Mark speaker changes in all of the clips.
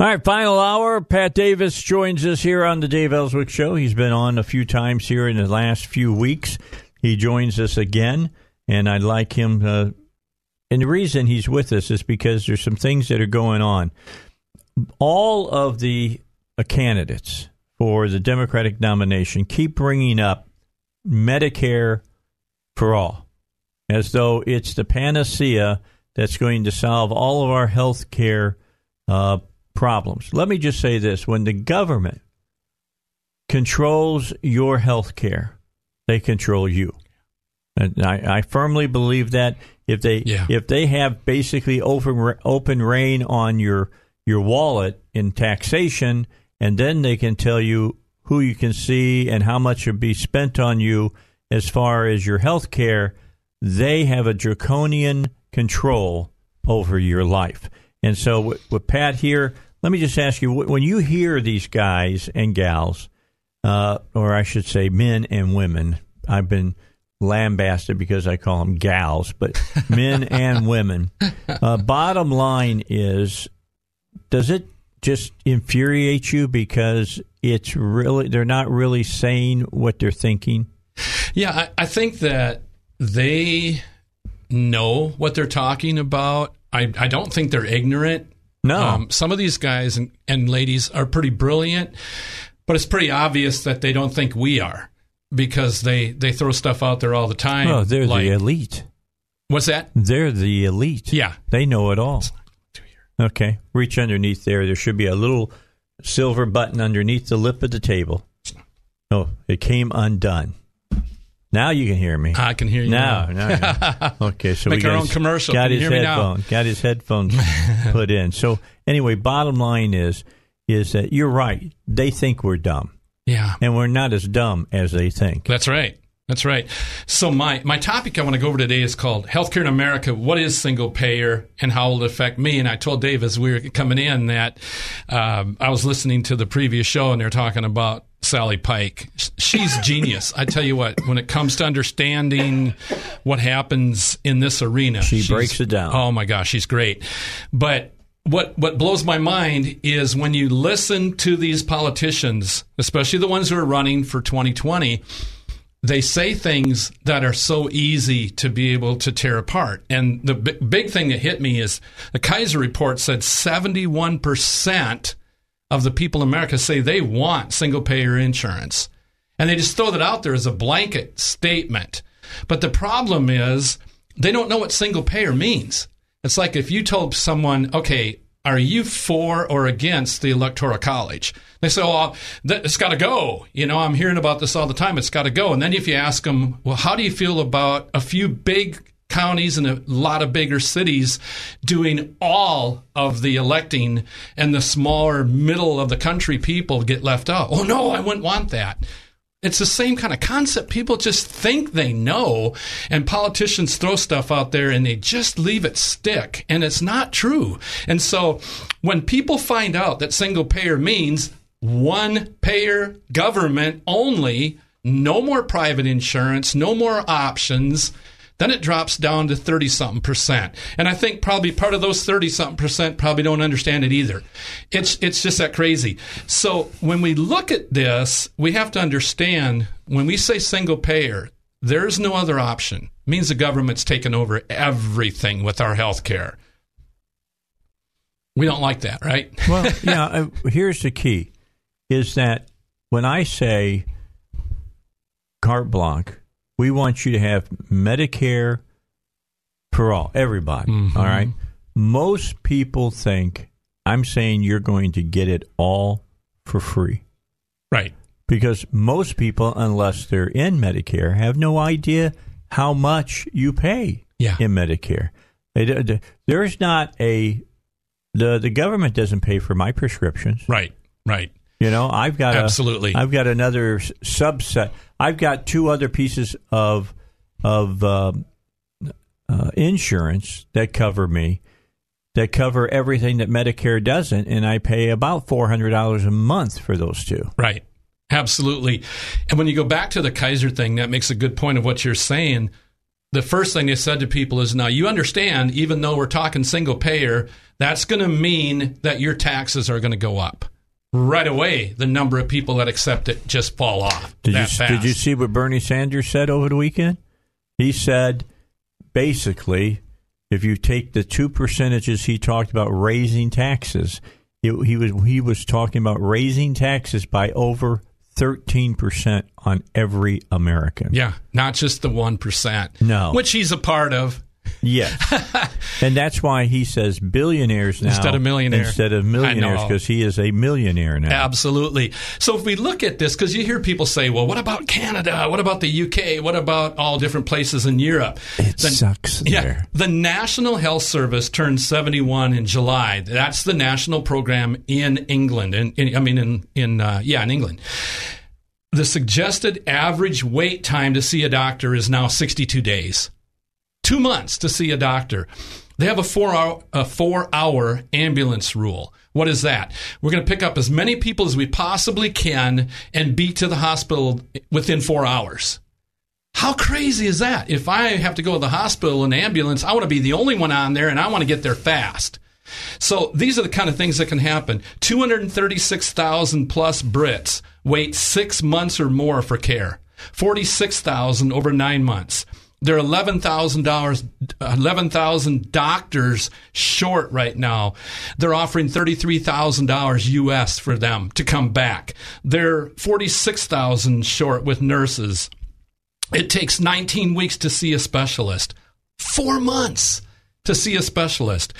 Speaker 1: All right, final hour. Pat Davis joins us here on the Dave Elswick Show. He's been on a few times here in the last few weeks. He joins us again, and I'd like him. Uh, and the reason he's with us is because there's some things that are going on. All of the uh, candidates for the Democratic nomination keep bringing up Medicare for all, as though it's the panacea that's going to solve all of our health care uh, problems. Let me just say this when the government controls your health care, they control you. And I, I firmly believe that if they
Speaker 2: Yeah.
Speaker 1: if they have basically open open rein on your your wallet in taxation, and then they can tell you who you can see and how much will be spent on you as far as your health care, they have a draconian control over your life. And so with, with Pat here, let me just ask you: when you hear these guys and gals, uh, or I should say, men and women, I've been lambasted because I call them gals, but men and women. Uh, bottom line is, does it just infuriate you because it's really they're not really saying what they're thinking?
Speaker 2: Yeah, I, I think that they know what they're talking about. I, I don't think they're ignorant.
Speaker 1: No.
Speaker 2: Um, some of these guys and, and ladies are pretty brilliant, but it's pretty obvious that they don't think we are because they, they throw stuff out there all the time.
Speaker 1: Oh, they're
Speaker 2: like,
Speaker 1: the elite.
Speaker 2: What's that?
Speaker 1: They're the elite.
Speaker 2: Yeah.
Speaker 1: They know it all. Okay. Reach underneath there. There should be a little silver button underneath the lip of the table. Oh, it came undone. Now you can hear me.
Speaker 2: I can hear you
Speaker 1: now. Okay, so
Speaker 2: Make
Speaker 1: we
Speaker 2: our
Speaker 1: got
Speaker 2: own
Speaker 1: his-
Speaker 2: commercial.
Speaker 1: Got his
Speaker 2: hear
Speaker 1: headphone. Got his headphones put in. So anyway, bottom line is is that you're right. They think we're dumb,
Speaker 2: Yeah.
Speaker 1: and we're not as dumb as they think.
Speaker 2: That's right. That's right. So my, my topic I want to go over today is called Healthcare in America. What is single payer and how will it affect me? And I told Dave as we were coming in that um, I was listening to the previous show and they're talking about Sally Pipes. She's genius. I tell you what, when it comes to understanding what happens in this arena,
Speaker 1: She breaks it down.
Speaker 2: Oh my gosh, she's great. But what what blows my mind is when you listen to these politicians, especially the ones who are running for 2020, they say things that are so easy to be able to tear apart. And the big, big thing that hit me is the Kaiser report said 71% of the people in America say they want single payer insurance. And they just throw that out there as a blanket statement. But the problem is they don't know what single payer means. It's like if you told someone, okay, are you for or against the electoral college? They say, well, it's got to go. You know, I'm hearing about this all the time. It's got to go. And then if you ask them, well, how do you feel about a few big counties and a lot of bigger cities doing all of the electing and the smaller middle of the country people get left out? Oh, no, I wouldn't want that. It's the same kind of concept. People just think they know, and politicians throw stuff out there and they just leave it stick, and it's not true. And so when people find out that single payer means one payer government only, no more private insurance, no more options, then it drops down to 30 something percent. And I think probably part of those 30 something percent probably don't understand it either. It's, it's just that crazy. So when we look at this, we have to understand when we say single payer, there's no other option. It means the government's taken over everything with our health care. We don't like that, right?
Speaker 1: Well, yeah. Uh, here's the key: is that when I say carte blanche, we want you to have Medicare for all, everybody.
Speaker 2: Mhm.
Speaker 1: all right. Most people think I'm saying you're going to get it all for free
Speaker 2: right.
Speaker 1: because most people, unless they're in Medicare, have no idea how much you pay
Speaker 2: Yeah.
Speaker 1: in Medicare. There's not a the the government doesn't pay for my prescriptions.
Speaker 2: Right, right.
Speaker 1: You know, I've got
Speaker 2: Absolutely.
Speaker 1: A, I've got another subset. I've got two other pieces of of um uh, insurance that cover me, that cover everything that Medicare doesn't, and I pay about four hundred dollars a month for those two.
Speaker 2: Right. Absolutely. And when you go back to the Kaiser thing, that makes a good point of what you're saying. The first thing they said to people is now you understand, even though we're talking single payer, that's going to mean that your taxes are going to go up. Right away, the number of people that accept it just fall off.
Speaker 1: Did you
Speaker 2: fast.
Speaker 1: did you see what Bernie Sanders said over the weekend? He said basically, if you take the two percentages he talked about raising taxes, it, he was he was talking about raising taxes by over thirteen percent on every American.
Speaker 2: Yeah, not just the 1%.
Speaker 1: No.
Speaker 2: Which he's a part of.
Speaker 1: Yes, and that's why he says billionaires now
Speaker 2: Instead of millionaire.
Speaker 1: instead of millionaires because he is a millionaire now.
Speaker 2: Absolutely. So if we look at this, because you hear people say, well, what about Canada? What about the UK? What about all different places in Europe?
Speaker 1: It
Speaker 2: The-
Speaker 1: sucks
Speaker 2: Yeah.
Speaker 1: there.
Speaker 2: The National Health Service turned 71 in July. That's the national program in England. In, in, I mean, in, in uh, yeah, in England. The suggested average wait time to see a doctor is now 62 days. Two months to see a doctor. They have a four hour, a four hour ambulance rule. What is that? We're going to pick up as many people as we possibly can and be to the hospital within four hours. How crazy is that? If I have to go to the hospital in an ambulance, I want to be the only one on there and I want to get there fast. So these are the kind of things that can happen. 236,000 plus Brits wait six months or more for care. 46,000 over nine months. There are $11,000, 11,000 doctors short right now. They're offering $33,000 US for them to come back. They're 46,000 short with nurses. It takes 19 weeks to see a specialist. Four months to see a specialist.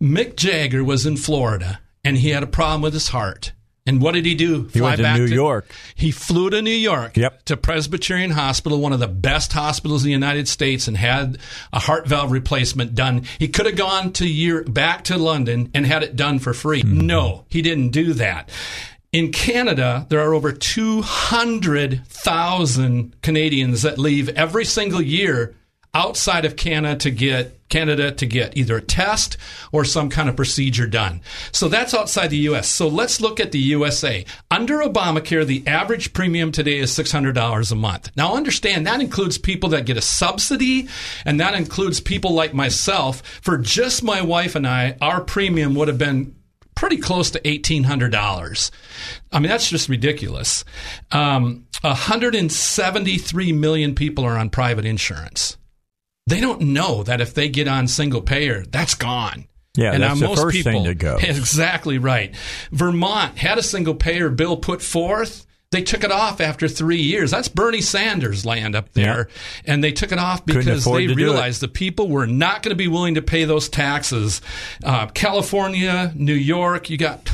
Speaker 2: Mick Jagger was in Florida and he had a problem with his heart. And what did he do?
Speaker 1: He went to New York.
Speaker 2: He flew to New York
Speaker 1: Yep.
Speaker 2: to Presbyterian Hospital, one of the best hospitals in the United States, and had a heart valve replacement done. He could have gone to year back to London and had it done for free.
Speaker 1: Mm-hmm.
Speaker 2: No, he didn't do that. In Canada, there are over 200,000 Canadians that leave every single year outside of Canada to get Canada to get either a test or some kind of procedure done. So that's outside the US. So let's look at the USA. Under Obamacare, the average premium today is $600 a month. Now understand that includes people that get a subsidy and that includes people like myself. For just my wife and I, our premium would have been pretty close to $1,800. I mean, that's just ridiculous. Um, 173 million people are on private insurance. They don't know that if they get on single payer, that's gone.
Speaker 1: Yeah,
Speaker 2: And
Speaker 1: that's
Speaker 2: now
Speaker 1: the
Speaker 2: most
Speaker 1: first
Speaker 2: people,
Speaker 1: thing to go.
Speaker 2: Exactly right. Vermont had a single payer bill put forth. They took it off after three years. That's Bernie Sanders' land up there. And they took it off because they
Speaker 1: to do it.
Speaker 2: realized the people were not going to be willing to pay those taxes. Uh, California, New York, you got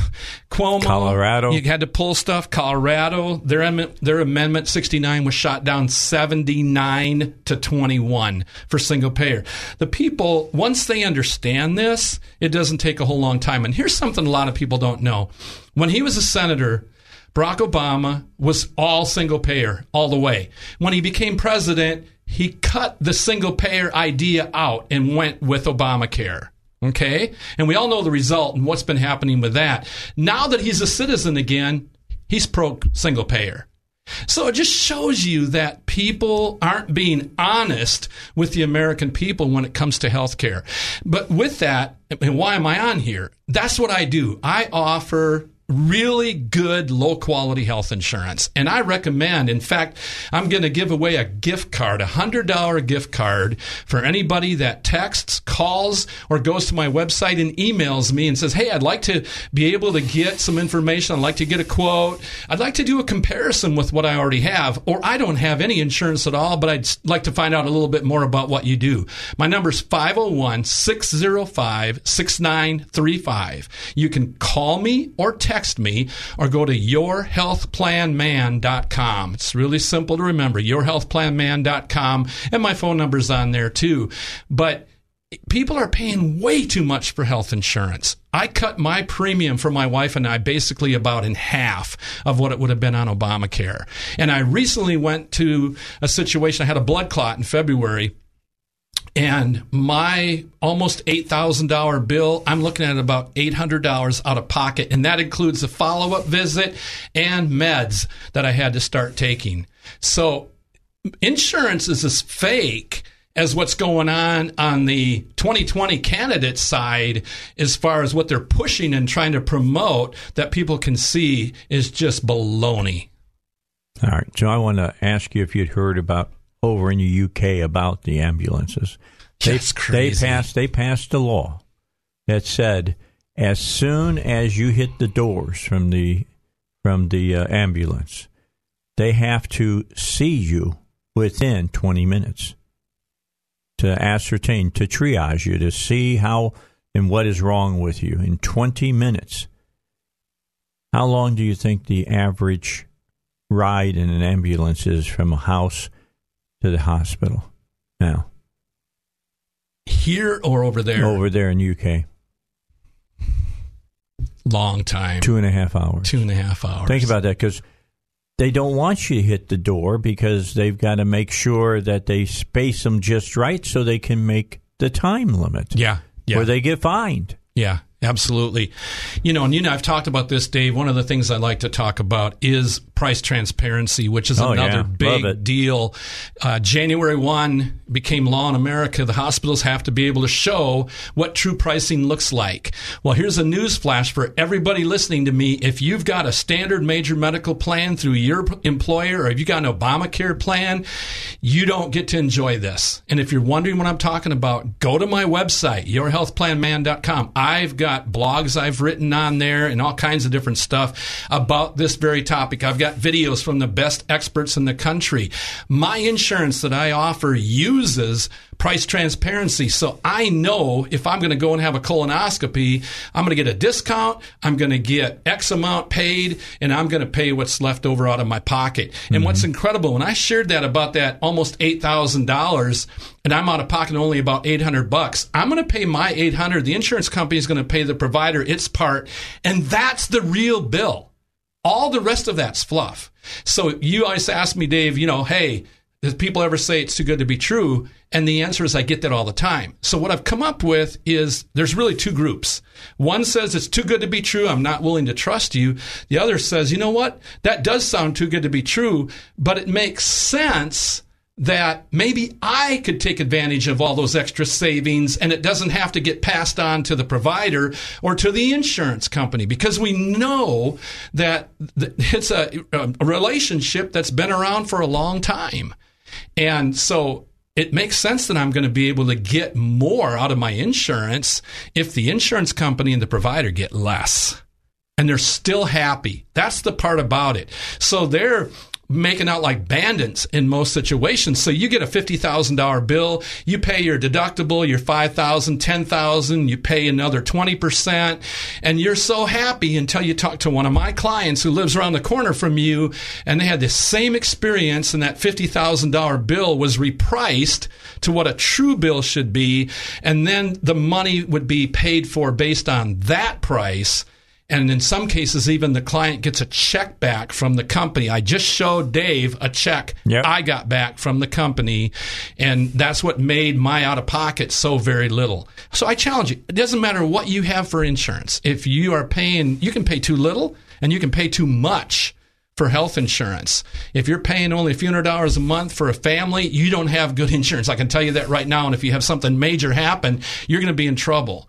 Speaker 2: Cuomo.
Speaker 1: Colorado.
Speaker 2: You had to pull stuff. Colorado, their, their amendment 69 was shot down 79 to 21 for single payer. The people, once they understand this, it doesn't take a whole long time. And here's something a lot of people don't know. When he was a senator, Barack Obama was all single payer all the way. When he became president, he cut the single payer idea out and went with Obamacare. Okay? And we all know the result and what's been happening with that. Now that he's a citizen again, he's pro single payer. So it just shows you that people aren't being honest with the American people when it comes to health care. But with that, and why am I on here? That's what I do. I offer really good low quality health insurance. And i recommend in fact i'm going to give away a gift card a hundred dollar gift card for anybody that texts calls or goes to my website and emails me and says hey i'd like to be able to get some information. I'd like to get a quote. I'd like to do a comparison with what i already have or i don't have any insurance at all but i'd like to find out a little bit more about what you do. My number is 501-605-6935 you can call me or text me or go to yourhealthplanman.com. It's really simple to remember, yourhealthplanman.com, and my phone number's on there too. But people are paying way too much for health insurance. I cut my premium for my wife and I basically about in half of what it would have been on Obamacare. And I recently went to a situation, I had a blood clot in February. And my almost $8,000 bill, I'm looking at about $800 out of pocket. And that includes a follow up visit and meds that I had to start taking. So insurance is as fake as what's going on on the 2020 candidate side as far as what they're pushing and trying to promote that people can see is just baloney.
Speaker 1: All right. So I want to ask you if you'd heard about over in the UK about the ambulances.
Speaker 2: They,
Speaker 1: they passed they passed a law that said as soon as you hit the doors from the from the uh, ambulance, they have to see you within 20 minutes to ascertain, to triage you, to see how and what is wrong with you in 20 minutes. How long do you think the average ride in an ambulance is from a house to the hospital now?
Speaker 2: Here or over there?
Speaker 1: Over there in UK.
Speaker 2: Long time.
Speaker 1: Two and a half hours.
Speaker 2: Two and a half hours.
Speaker 1: Think about that because they don't want you to hit the door because they've got to make sure that they space them just right so they can make the time limit.
Speaker 2: Yeah. Yeah.
Speaker 1: Or they get fined.
Speaker 2: Yeah. Absolutely. You know, and you know, I've talked about this, Dave. One of the things I like to talk about is price transparency, which is
Speaker 1: Oh,
Speaker 2: another
Speaker 1: yeah.
Speaker 2: Big deal. Uh, January 1 became law in America. The hospitals have to be able to show what true pricing looks like. Well, here's a news flash for everybody listening to me. If you've got a standard major medical plan through your employer or if you got an Obamacare plan, you don't get to enjoy this. And if you're wondering what I'm talking about, go to my website, yourhealthplanman.com. I've got blogs I've written on there and all kinds of different stuff about this very topic. I've got videos from the best experts in the country. My insurance that I offer uses price transparency. So I know if I'm going to go and have a colonoscopy, I'm going to get a discount, I'm going to get X amount paid, and I'm going to pay what's left over out of my pocket. And what's mm-hmm. incredible, when I shared that about that almost $8,000 and I'm out of pocket only about 800 bucks, I'm going to pay my 800. The insurance company is going to pay the provider its part. And that's the real bill. All the rest of that's fluff. So you always ask me, Dave, you know, hey, does people ever say it's too good to be true? And the answer is I get that all the time. So what I've come up with is there's really two groups. One says it's too good to be true. I'm not willing to trust you. The other says, you know what? That does sound too good to be true, but it makes sense that maybe I could take advantage of all those extra savings and it doesn't have to get passed on to the provider or to the insurance company because we know that it's a, a relationship that's been around for a long time. And so it makes sense that I'm going to be able to get more out of my insurance if the insurance company and the provider get less and they're still happy. That's the part about it. So they're making out like bandits in most situations. So you get a $50,000 bill, you pay your deductible, your 5,000, 10,000, you pay another 20%, and you're so happy until you talk to one of my clients who lives around the corner from you and they had the same experience and that $50,000 bill was repriced to what a true bill should be and then the money would be paid for based on that price and in some cases, even the client gets a check back from the company. I just showed Dave a check
Speaker 1: Yep.
Speaker 2: I got back from the company. And that's what made my out of pocket so very little. So I challenge you. It doesn't matter what you have for insurance. If you are paying, you can pay too little and you can pay too much for health insurance. If you're paying only a few hundred dollars a month for a family, you don't have good insurance. I can tell you that right now. And if you have something major happen, you're going to be in trouble.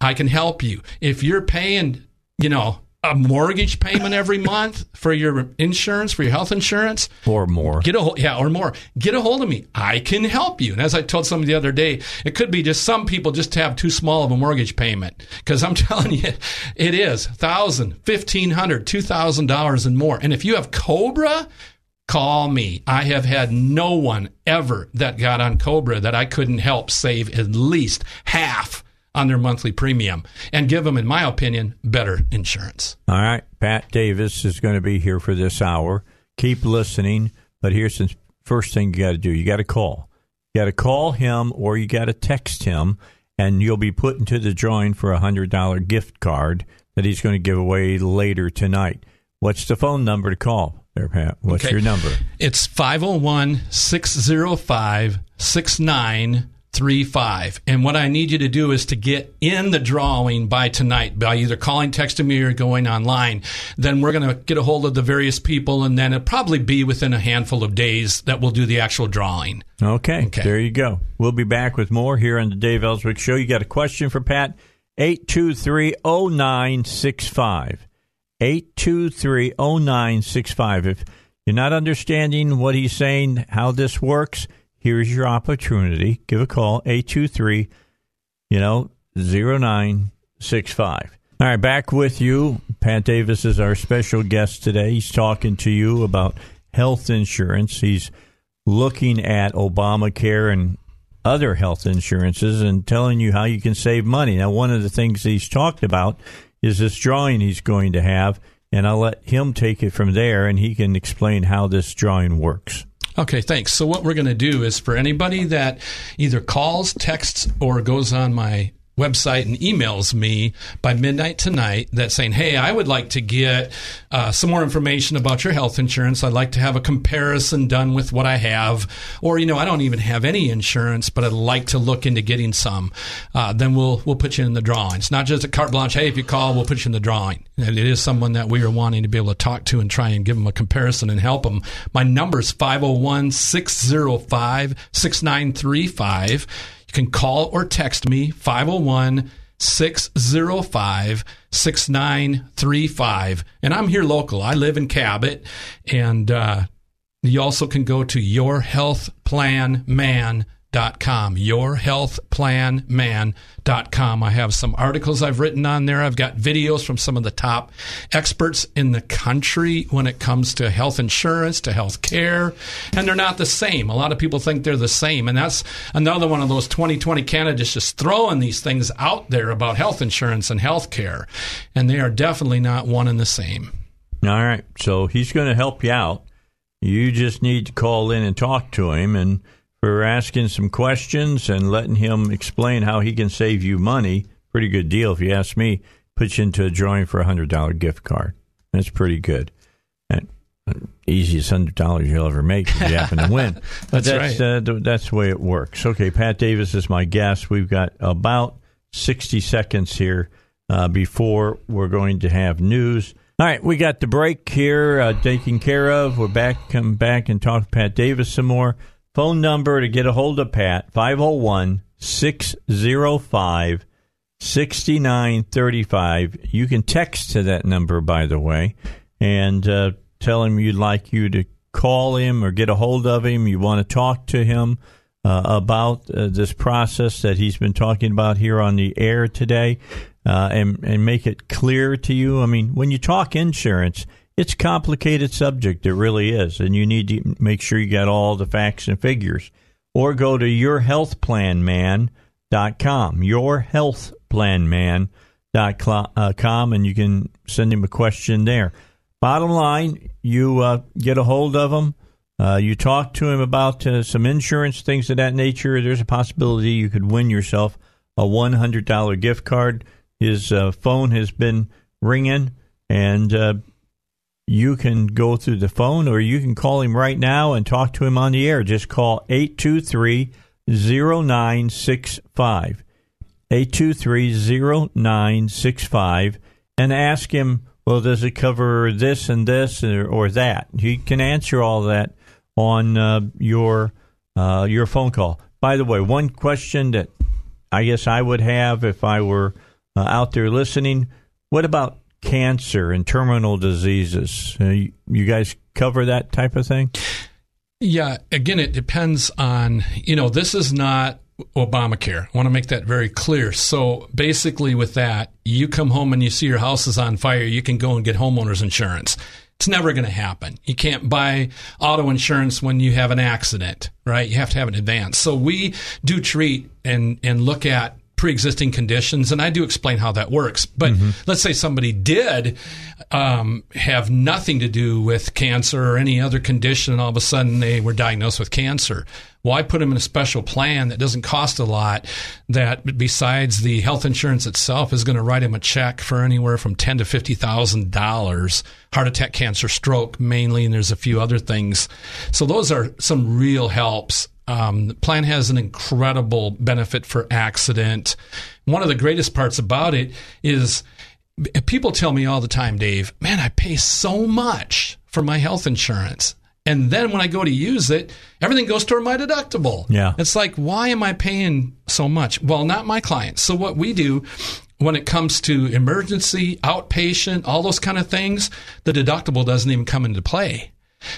Speaker 2: I can help you. If you're paying, you know, a mortgage payment every month for your insurance, for your health insurance,
Speaker 1: Or more.
Speaker 2: get a hold, yeah, or more. Get a hold of me. I can help you. And as I told somebody the other day, it could be just some people just have too small of a mortgage payment. Because I'm telling you, it is thousand, fifteen hundred, two thousand dollars and more. And if you have Cobra, call me. I have had no one ever that got on Cobra that I couldn't help save at least half on their monthly premium and give them, in my opinion, better insurance.
Speaker 1: All right. Pat Davis is going to be here for this hour. Keep listening. But here's the first thing you got to do you got to call You got to call him or you got to text him, and you'll be put into the drawing for a hundred dollar gift card that he's going to give away later tonight. What's the phone number to call there, Pat? What's
Speaker 2: Okay.
Speaker 1: your number?
Speaker 2: It's 501 605 6935. And what I need you to do is to get in the drawing by tonight by either calling, texting me, or going online. Then we're going to get a hold of the various people, and then it'll probably be within a handful of days that we'll do the actual drawing.
Speaker 1: Okay,
Speaker 2: Okay.
Speaker 1: there you go. We'll be back with more here on the Dave Elswick Show. You got a question for Pat? 823-0965. 823-0965. If you're not understanding what he's saying, how this works, here's your opportunity. Give a call, 823 you know, 0965. All right, back with you. Pat Davis is our special guest today. He's talking to you about health insurance. He's looking at Obamacare and other health insurances and telling you how you can save money. Now, one of the things he's talked about is this drawing he's going to have, and I'll let him take it from there and he can explain how this drawing works.
Speaker 2: Okay, thanks. So what we're going to do is for anybody that either calls, texts, or goes on my website and emails me by midnight tonight that's saying, hey, I would like to get uh, some more information about your health insurance. I'd like to have a comparison done with what I have. Or, you know, I don't even have any insurance, but I'd like to look into getting some. Uh, then we'll, we'll put you in the drawing. It's not just a carte blanche. Hey, if you call, we'll put you in the drawing. And it is someone that we are wanting to be able to talk to and try and give them a comparison and help them. My number is 501 605 6935. Can call or text me 501 605 6935. And I'm here local. I live in Cabot. And uh, you also can go to yourhealthplanman.com. Yourhealthplanman.com. I have some articles I've written on there. I've got videos from some of the top experts in the country when it comes to health insurance, to health care. And they're not the same. A lot of people think they're the same. And that's another one of those 2020 candidates just throwing these things out there about health insurance and health care. And they are definitely not one and the same.
Speaker 1: All right. So he's going to help you out. You just need to call in and talk to him. And for asking some questions and letting him explain how he can save you money, pretty good deal if you ask me. Put you into a drawing for a $100 gift card. That's pretty good. And uh, easiest $100 you'll ever make if you happen to win. But
Speaker 2: That's
Speaker 1: that's,
Speaker 2: right.
Speaker 1: uh, that's the way it works. Okay, Pat Davis is my guest. We've got about 60 seconds here uh, before we're going to have news. All right, we got the break here uh, taken care of. We're back, come back and talk to Pat Davis some more. Phone number to get a hold of Pat 501 605 6935. You can text to that number, by the way, and uh, tell him you'd like you to call him or get a hold of him. You want to talk to him uh, about uh, this process that he's been talking about here on the air today uh, and, and make it clear to you. I mean, when you talk insurance, it's a complicated subject. It really is. And you need to make sure you got all the facts and figures. Or go to yourhealthplanman.com, yourhealthplanman.com, and you can send him a question there. Bottom line, you uh, get a hold of him. Uh, you talk to him about uh, some insurance, things of that nature. There's a possibility you could win yourself a $100 gift card. His uh, phone has been ringing, and uh, you can go through the phone or you can call him right now and talk to him on the air. Just call 823 0965. 823 0965 and ask him, well, does it cover this and this or, or that? He can answer all that on uh, your uh, your phone call. By the way, one question that I guess I would have if I were uh, out there listening: What about cancer and terminal diseases? Uh, you, you guys cover that type of thing?
Speaker 2: Yeah, again, it depends on, you know, this is not Obamacare. I want to make that very clear. So basically, with that, you come home and you see your house is on fire, you can go and get homeowners insurance. It's never going to happen. You can't buy auto insurance when you have an accident, right? You have to have an advance. So we do treat and, and look at pre-existing conditions, and I do explain how that works. But let's say somebody did um, have nothing to do with cancer or any other condition, and all of a sudden they were diagnosed with cancer. Well, I put them in a special plan that doesn't cost a lot. That besides the health insurance itself is going to write them a check for anywhere from ten to fifty thousand dollars. Heart attack, cancer, stroke, mainly, and there's a few other things. So those are some real helps. Um, the plan has an incredible benefit for accident. One of the greatest parts about it is people tell me all the time, Dave, man, I pay so much for my health insurance. And then when I go to use it, everything goes toward my deductible.
Speaker 1: Yeah.
Speaker 2: It's like, why am I paying so much? Well, not my clients. So what we do when it comes to emergency, outpatient, all those kind of things, the deductible doesn't even come into play.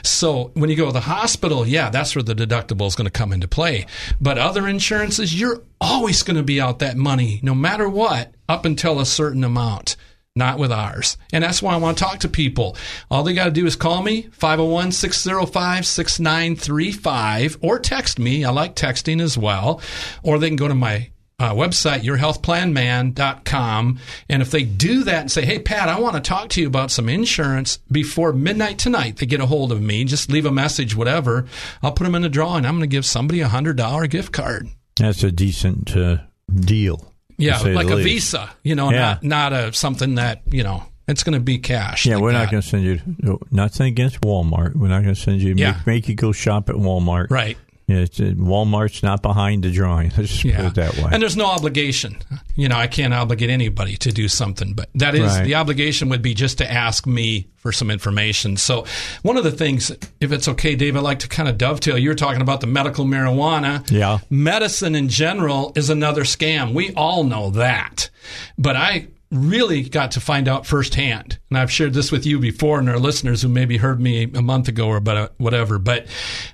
Speaker 2: So when you go to the hospital, yeah, that's where the deductible is going to come into play. But other insurances, you're always going to be out that money no matter what up until a certain amount. Not with ours. And that's why I want to talk to people. All they got to do is call me, 501 605 6935, or text me. I like texting as well. Or they can go to my uh, website, yourhealthplanman.com. And if they do that and say, hey, Pat, I want to talk to you about some insurance before midnight tonight, they get a hold of me, just leave a message, whatever. I'll put them in a drawing. I'm going to give somebody a $100 gift card.
Speaker 1: That's a decent uh, deal.
Speaker 2: Yeah, like a
Speaker 1: least.
Speaker 2: Visa, you know,
Speaker 1: Yeah.
Speaker 2: not, not a something that, you know, it's going to be cash.
Speaker 1: Yeah,
Speaker 2: like
Speaker 1: we're not going to send you. no, Nothing against Walmart. We're not going to send you.
Speaker 2: Yeah.
Speaker 1: Make, make you go shop at Walmart.
Speaker 2: Right.
Speaker 1: It's, uh, Walmart's not behind the drawing. Let's just
Speaker 2: Yeah.
Speaker 1: put it that way.
Speaker 2: And there's no obligation. You know, I can't obligate anybody to do something, but that is
Speaker 1: Right.
Speaker 2: the obligation would be just to ask me for some information. So, one of the things, if it's okay, Dave, I'd like to kind of dovetail. You're talking about the medical marijuana.
Speaker 1: Yeah.
Speaker 2: Medicine in general is another scam. We all know that. But I really got to find out firsthand, and I've shared this with you before and our listeners who maybe heard me a month ago or but whatever. But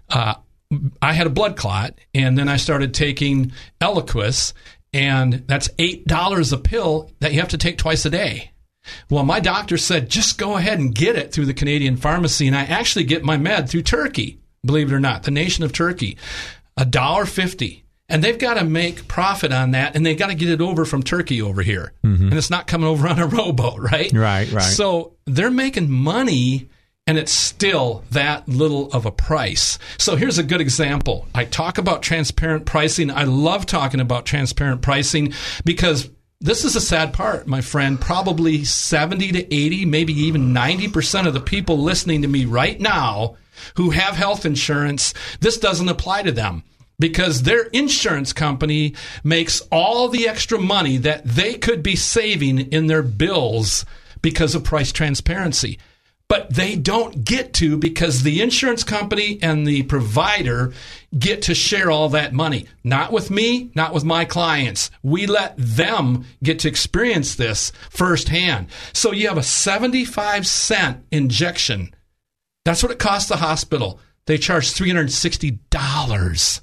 Speaker 2: uh, I had a blood clot, and then I started taking Eliquis, and that's eight dollars a pill that you have to take twice a day. Well, my doctor said just go ahead and get it through the Canadian pharmacy, and I actually get my med through Turkey. Believe it or not, the nation of Turkey, a dollar fifty, and they've got to make profit on that, and they've got to get it over from Turkey over here, and it's not coming over on a rowboat, right?
Speaker 1: Mm-hmm. Right, right.
Speaker 2: So they're making money and it's still that little of a price. So here's a good example. I talk about transparent pricing. I love talking about transparent pricing because this is a sad part, my friend. Probably 70 to 80, maybe even 90% of the people listening to me right now who have health insurance, this doesn't apply to them because their insurance company makes all the extra money that they could be saving in their bills because of price transparency. But they don't get to because the insurance company and the provider get to share all that money. Not with me, not with my clients. We let them get to experience this firsthand. So you have a 75 cent injection. That's what it costs the hospital. They charge $360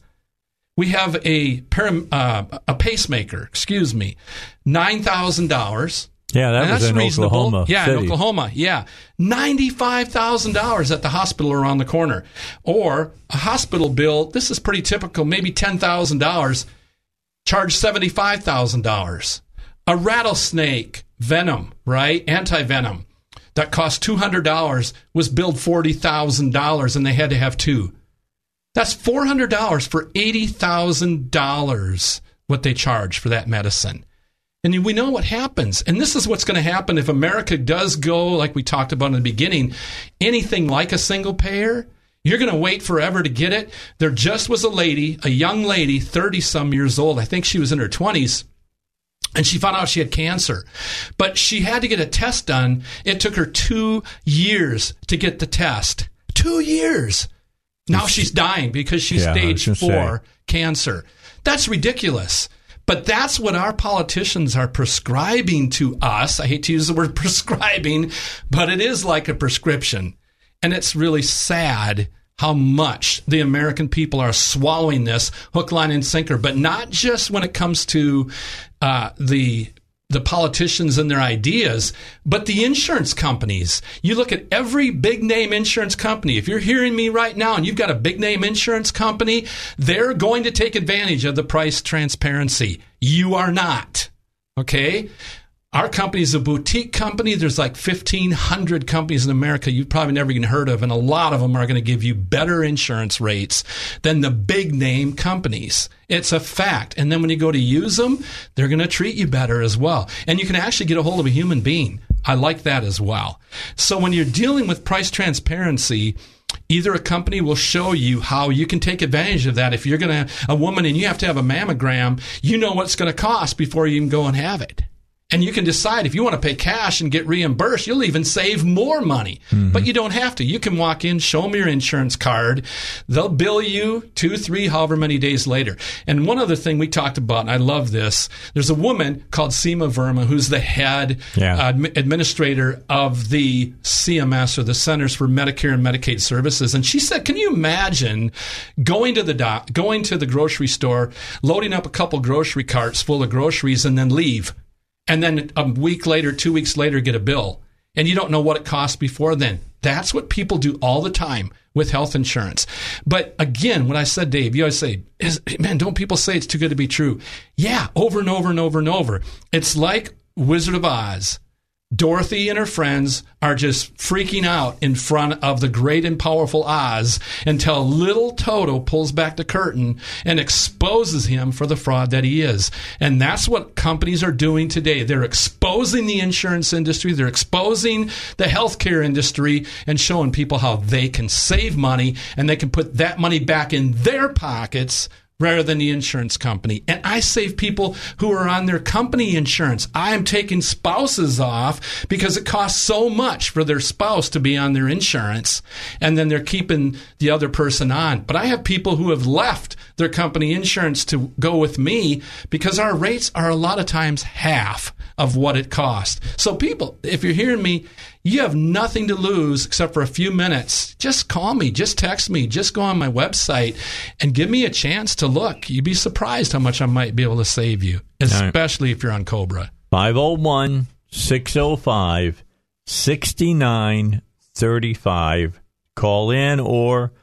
Speaker 2: we have a uh, a pacemaker, excuse me, nine thousand dollars.
Speaker 1: Yeah, that
Speaker 2: And
Speaker 1: was
Speaker 2: that's
Speaker 1: in
Speaker 2: reasonable.
Speaker 1: Oklahoma.
Speaker 2: Yeah,
Speaker 1: City.
Speaker 2: in Oklahoma. Yeah, ninety-five thousand dollars at the hospital around the corner, or a hospital bill. This is pretty typical. Maybe ten thousand dollars. Charge seventy-five thousand dollars. A rattlesnake venom, right? Anti venom that cost two hundred dollars was billed forty thousand dollars, and they had to have two. That's four hundred dollars for eighty thousand dollars. What they charge for that medicine. And we know what happens. And this is what's going to happen if America does go, like we talked about in the beginning, anything like a single payer. You're going to wait forever to get it. There just was a lady, a young lady, 30 some years old. I think she was in her 20s. And she found out she had cancer. But she had to get a test done. It took her two years to get the test. Two years. Now she's dying because she's
Speaker 1: Yeah,
Speaker 2: stage
Speaker 1: gonna say.
Speaker 2: four cancer. That's ridiculous. But that's what our politicians are prescribing to us. I hate to use the word prescribing, but it is like a prescription. And it's really sad how much the American people are swallowing this hook, line, and sinker, but not just when it comes to uh, the the politicians and their ideas, but the insurance companies. You look at every big name insurance company. If you're hearing me right now and you've got a big name insurance company, they're going to take advantage of the price transparency. You are not. Okay? Our company is a boutique company. There's like 1,500 companies in America you've probably never even heard of, and a lot of them are going to give you better insurance rates than the big name companies. It's a fact. And then when you go to use them, they're going to treat you better as well. And you can actually get a hold of a human being. I like that as well. So when you're dealing with price transparency, either a company will show you how you can take advantage of that. If you're going to, a woman and you have to have a mammogram, you know what's going to cost before you even go and have it. And you can decide if you want to pay cash and get reimbursed, you'll even save more money. Mm-hmm. But you don't have to. You can walk in, show them your insurance card. They'll bill you two, three, however many days later. And one other thing we talked about, and I love this, there's a woman called Seema Verma who's the head yeah. uh, administrator of the CMS or the Centers for Medicare and Medicaid Services. And she said, can you imagine going to the doc, going to the grocery store, loading up a couple grocery carts full of groceries and then leave? And then a week later, two weeks later, get a bill, and you don't know what it cost before then. That's what people do all the time with health insurance. But again, what I said, Dave, you always say, man, don't people say it's too good to be true? Yeah, over and over and over and over. It's like Wizard of Oz. Dorothy and her friends are just freaking out in front of the great and powerful Oz until little Toto pulls back the curtain and exposes him for the fraud that he is. And that's what companies are doing today. They're exposing the insurance industry, they're exposing the healthcare industry and showing people how they can save money and they can put that money back in their pockets rather than the insurance company. And I save people who are on their company insurance. I am taking spouses off because it costs so much for their spouse to be on their insurance. And then they're keeping the other person on. But I have people who have left their company insurance to go with me because our rates are a lot of times half of what it cost. So people, if you're hearing me, you have nothing to lose except for a few minutes. Just call me, just text me, just go on my website and give me a chance to look. You'd be surprised how much I might be able to save you, especially if you're on Cobra.
Speaker 1: 501 605 6935. Call in or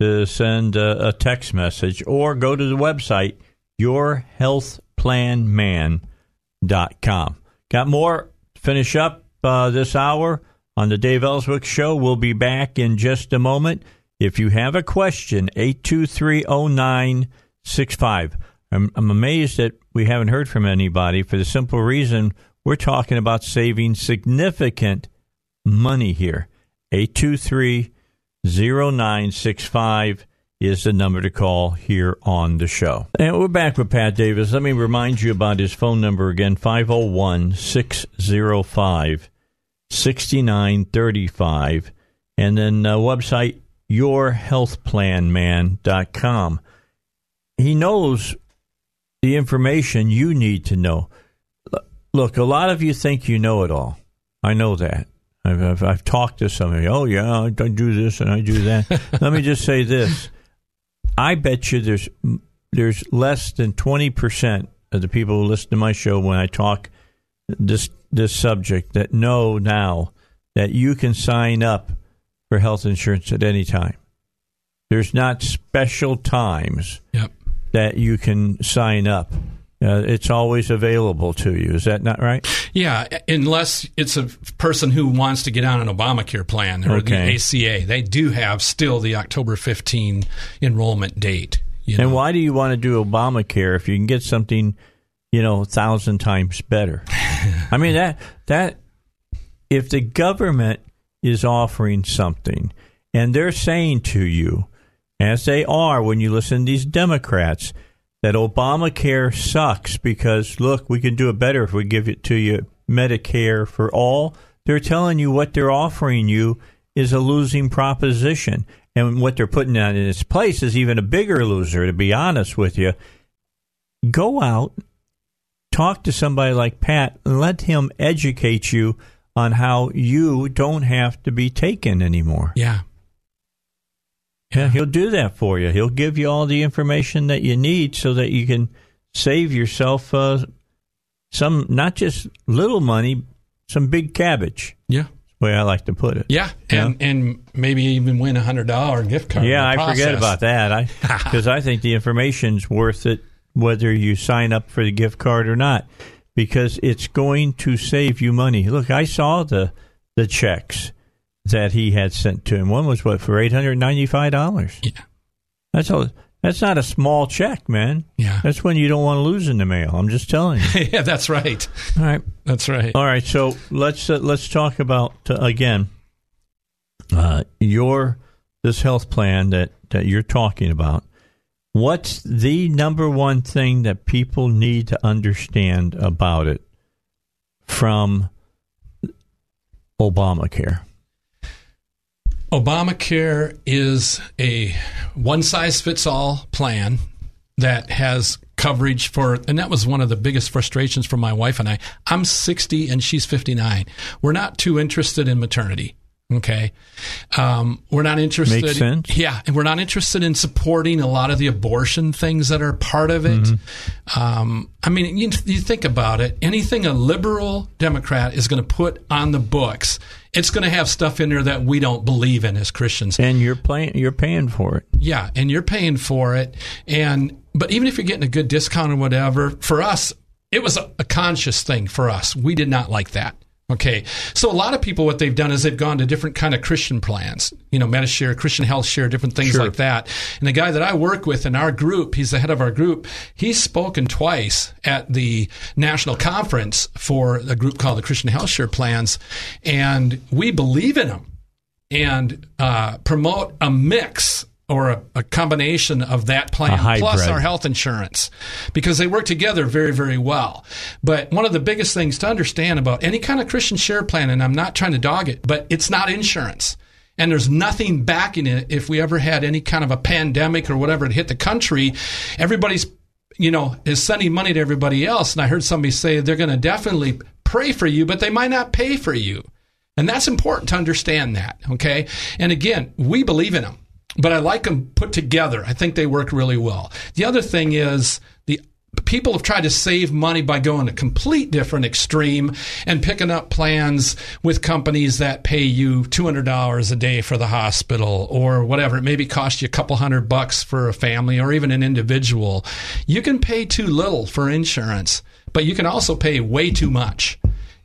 Speaker 1: to send a, a text message or go to the website yourhealthplanman.com. Got more? Finish up uh, this hour on the Dave Elswick Show. We'll be back in just a moment. If you have a question, 8230965. I'm, I'm amazed that we haven't heard from anybody for the simple reason we're talking about saving significant money here. 823 0965 is the number to call here on the show. And we're back with Pat Davis. Let me remind you about his phone number again 501 605 6935. And then uh, website yourhealthplanman.com. He knows the information you need to know. Look, a lot of you think you know it all. I know that. I've, I've, I've talked to somebody. Oh, yeah, I do this and I do that. Let me just say this I bet you there's there's less than twenty percent of the people who listen to my show when I talk this this subject that know now that you can sign up for health insurance at any time. There's not special times
Speaker 2: yep.
Speaker 1: that you can sign up. Uh, it's always available to you. Is that not right?
Speaker 2: Yeah, unless it's a person who wants to get on an Obamacare plan or okay. the ACA. They do have still the October 15 enrollment date.
Speaker 1: You know? And why do you want to do Obamacare if you can get something, you know, a thousand times better? I mean that that if the government is offering something and they're saying to you, as they are when you listen to these Democrats, that Obamacare sucks because look, we can do it better if we give it to you Medicare for all. They're telling you what they're offering you is a losing proposition. And what they're putting on in its place is even a bigger loser, to be honest with you. Go out, talk to somebody like Pat, and let him educate you on how you don't have to be taken anymore.
Speaker 2: Yeah.
Speaker 1: Yeah, he'll do that for you. He'll give you all the information that you need so that you can save yourself uh, some not just little money, some big cabbage.
Speaker 2: Yeah.
Speaker 1: Way I like to put it.
Speaker 2: Yeah, and and maybe even win a hundred dollar gift card.
Speaker 1: Yeah,
Speaker 2: the
Speaker 1: I forget about that. I because I think the information's worth it whether you sign up for the gift card or not because it's going to save you money. Look, I saw the the checks that he had sent to him. One was what for eight hundred ninety five dollars.
Speaker 2: Yeah.
Speaker 1: That's that's not a small check, man.
Speaker 2: Yeah.
Speaker 1: That's when you don't want to lose in the mail. I'm just telling you.
Speaker 2: yeah, that's right.
Speaker 1: All right.
Speaker 2: That's right.
Speaker 1: All right, so let's uh, let's talk about uh, again uh, your this health plan that that you're talking about. What's the number one thing that people need to understand about it from Obamacare?
Speaker 2: Obamacare is a one size fits all plan that has coverage for, and that was one of the biggest frustrations for my wife and I. I'm 60 and she's 59. We're not too interested in maternity. Okay. Um, we're not interested.
Speaker 1: Makes sense.
Speaker 2: Yeah. And we're not interested in supporting a lot of the abortion things that are part of it. Um, I mean, you, you think about it, anything a liberal Democrat is going to put on the books, it's going to have stuff in there that we don't believe in as Christians.
Speaker 1: And you're playing, you're paying for it.
Speaker 2: Yeah, and you're paying for it. And but even if you're getting a good discount or whatever, for us, it was a, a conscious thing for us. We did not like that. Okay, so a lot of people, what they've done is they've gone to different kind of Christian plans, you know, Medishare, Christian Health Share, different things
Speaker 1: Sure.
Speaker 2: like that. And the guy that I work with in our group, he's the head of our group. He's spoken twice at the national conference for a group called the Christian Health Share Plans, and we believe in them and uh, promote a mix or a, a combination of that plan plus our health insurance because they work together very, very well. But one of the biggest things to understand about any kind of Christian share plan, and I'm not trying to dog it, but it's not insurance. And there's nothing backing it if we ever had any kind of a pandemic or whatever it hit the country. Everybody's you know, is sending money to everybody else. And I heard somebody say they're going to definitely pray for you, but they might not pay for you. And that's important to understand that. Okay. And again, we believe in them, but I like them put together. I think they work really well. The other thing is the people have tried to save money by going a complete different extreme and picking up plans with companies that pay you $200 a day for the hospital or whatever. It maybe cost you a couple hundred bucks for a family or even an individual. You can pay too little for insurance, but you can also pay way too much.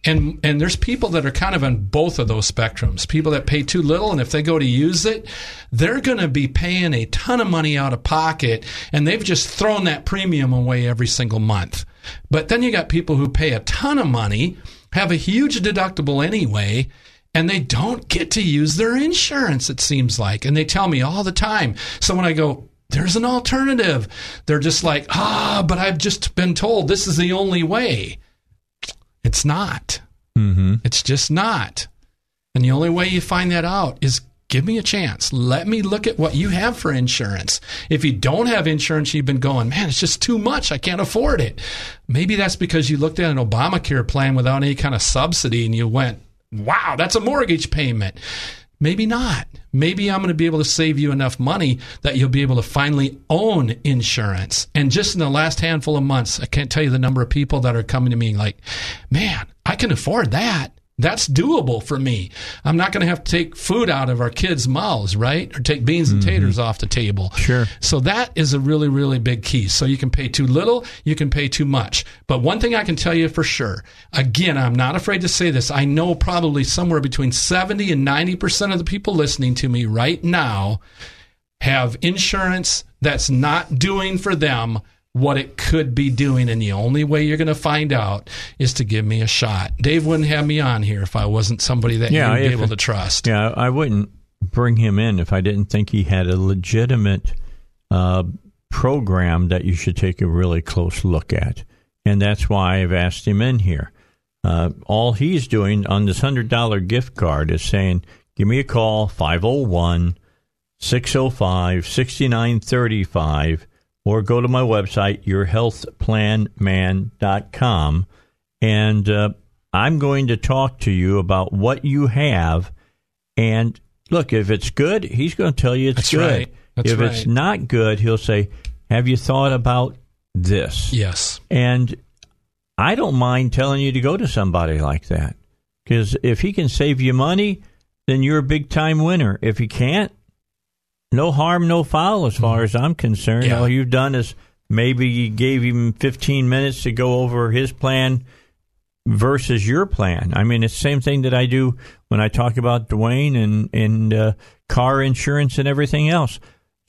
Speaker 2: And and there's people that are kind of on both of those spectrums. People that pay too little, and if they go to use it, they're going to be paying a ton of money out of pocket, and they've just thrown that premium away every single month. But then you got people who pay a ton of money, have a huge deductible anyway, and they don't get to use their insurance. It seems like, and they tell me all the time. So when I go, there's an alternative. They're just like, ah, but I've just been told this is the only way. It's not.
Speaker 1: Mm-hmm.
Speaker 2: It's just not. And the only way you find that out is give me a chance. Let me look at what you have for insurance. If you don't have insurance, you've been going, man, it's just too much. I can't afford it. Maybe that's because you looked at an Obamacare plan without any kind of subsidy and you went, wow, that's a mortgage payment. Maybe not. Maybe I'm going to be able to save you enough money that you'll be able to finally own insurance. And just in the last handful of months, I can't tell you the number of people that are coming to me like, man, I can afford that. That's doable for me. I'm not going to have to take food out of our kids' mouths, right? Or take beans and mm-hmm. taters off the table.
Speaker 1: Sure.
Speaker 2: So that is a really, really big key. So you can pay too little, you can pay too much. But one thing I can tell you for sure, again, I'm not afraid to say this. I know probably somewhere between 70 and 90% of the people listening to me right now have insurance that's not doing for them what it could be doing. And the only way you're going to find out is to give me a shot. Dave wouldn't have me on here if I wasn't somebody that
Speaker 1: Yeah,
Speaker 2: you'd be able to trust.
Speaker 1: Yeah, I wouldn't bring him in if I didn't think he had a legitimate uh, program that you should take a really close look at. And that's why I've asked him in here. Uh, all he's doing on this $100 gift card is saying, give me a call, 501 605 6935, or go to my website, yourhealthplanman.com. And uh, I'm going to talk to you about what you have. And look, if it's good, he's going to tell you it's
Speaker 2: That's
Speaker 1: good.
Speaker 2: right. That's
Speaker 1: if it's not good, he'll say, Have you thought about this?
Speaker 2: Yes.
Speaker 1: And I don't mind telling you to go to somebody like that because if he can save you money, then you're a big time winner. If he can't, no harm, no foul, as far as I'm concerned.
Speaker 2: Yeah.
Speaker 1: All you've done is maybe you gave him 15 minutes to go over his plan versus your plan. I mean, it's the same thing that I do when I talk about Dwayne and and uh, car insurance and everything else.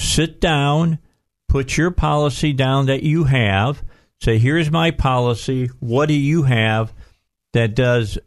Speaker 1: Sit down, put your policy down that you have. Say, here's my policy. What do you have that does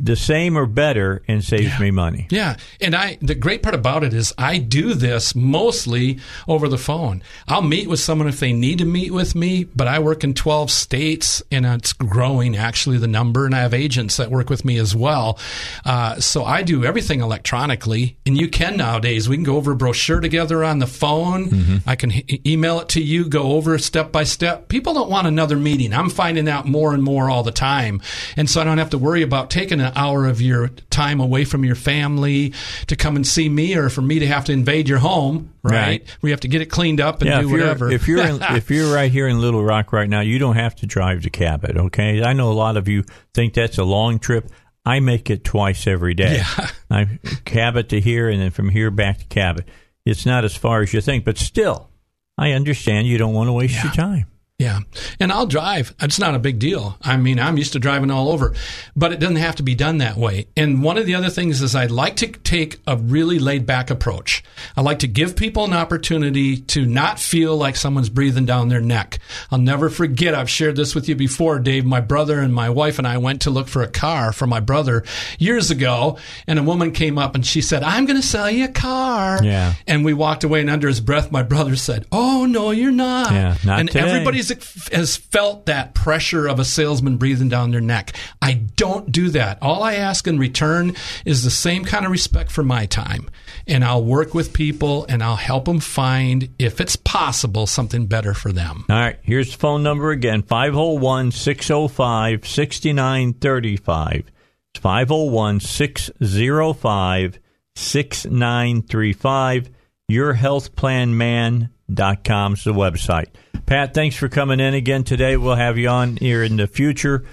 Speaker 1: the same or better and saves me money?
Speaker 2: Yeah, and I the great part about it is I do this mostly over the phone. I'll meet with someone if they need to meet with me, but I work in 12 states and it's growing actually the number and I have agents that work with me as well. Uh, so I do everything electronically and you can nowadays. We can go over a brochure together on the phone. I can h- email it to you, go over step by step. People don't want another meeting. I'm finding out more and more all the time. And so I don't have to worry about taking an hour of your time away from your family to come and see me or for me to have to invade your home, right?
Speaker 1: Right.
Speaker 2: We have to get it cleaned up and
Speaker 1: yeah,
Speaker 2: do
Speaker 1: if you're,
Speaker 2: whatever.
Speaker 1: if you're in, if you're right here in Little Rock right now, you don't have to drive to Cabot. Okay, I know a lot of you think that's a long trip. I make it twice every day.
Speaker 2: Yeah.
Speaker 1: I Cabot to here, and then from here back to Cabot. It's not as far as you think, but still, I understand you don't want to waste your time.
Speaker 2: Yeah. And I'll drive. It's not a big deal. I mean, I'm used to driving all over, but it doesn't have to be done that way. And one of the other things is I'd like to take a really laid back approach. I like to give people an opportunity to not feel like someone's breathing down their neck. I'll never forget. I've shared this with you before, Dave. My brother and my wife and I went to look for a car for my brother years ago. And a woman came up and she said, I'm going to sell you a car.
Speaker 1: Yeah.
Speaker 2: And we walked away and under his breath, my brother said, Oh, no, you're not.
Speaker 1: Yeah, not
Speaker 2: and
Speaker 1: today.
Speaker 2: everybody's has felt that pressure of a salesman breathing down their neck. I don't do that. All I ask in return is the same kind of respect for my time. And I'll work with people and I'll help them find, if it's possible, something better for them.
Speaker 1: All right, here's the phone number again 501 605 6935. It's 501 605 6935. YourHealthPlanMan.com is the website. Pat, thanks for coming in again today. We'll have you on here in the future.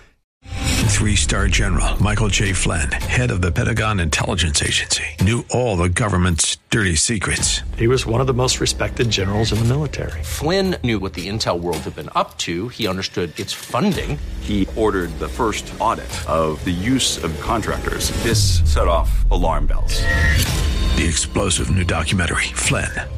Speaker 3: Three star general Michael J. Flynn, head of the Pentagon Intelligence Agency, knew all the government's dirty secrets.
Speaker 4: He was one of the most respected generals in the military.
Speaker 5: Flynn knew what the intel world had been up to. He understood its funding.
Speaker 6: He ordered the first audit of the use of contractors. This set off alarm bells.
Speaker 3: The explosive new documentary, Flynn,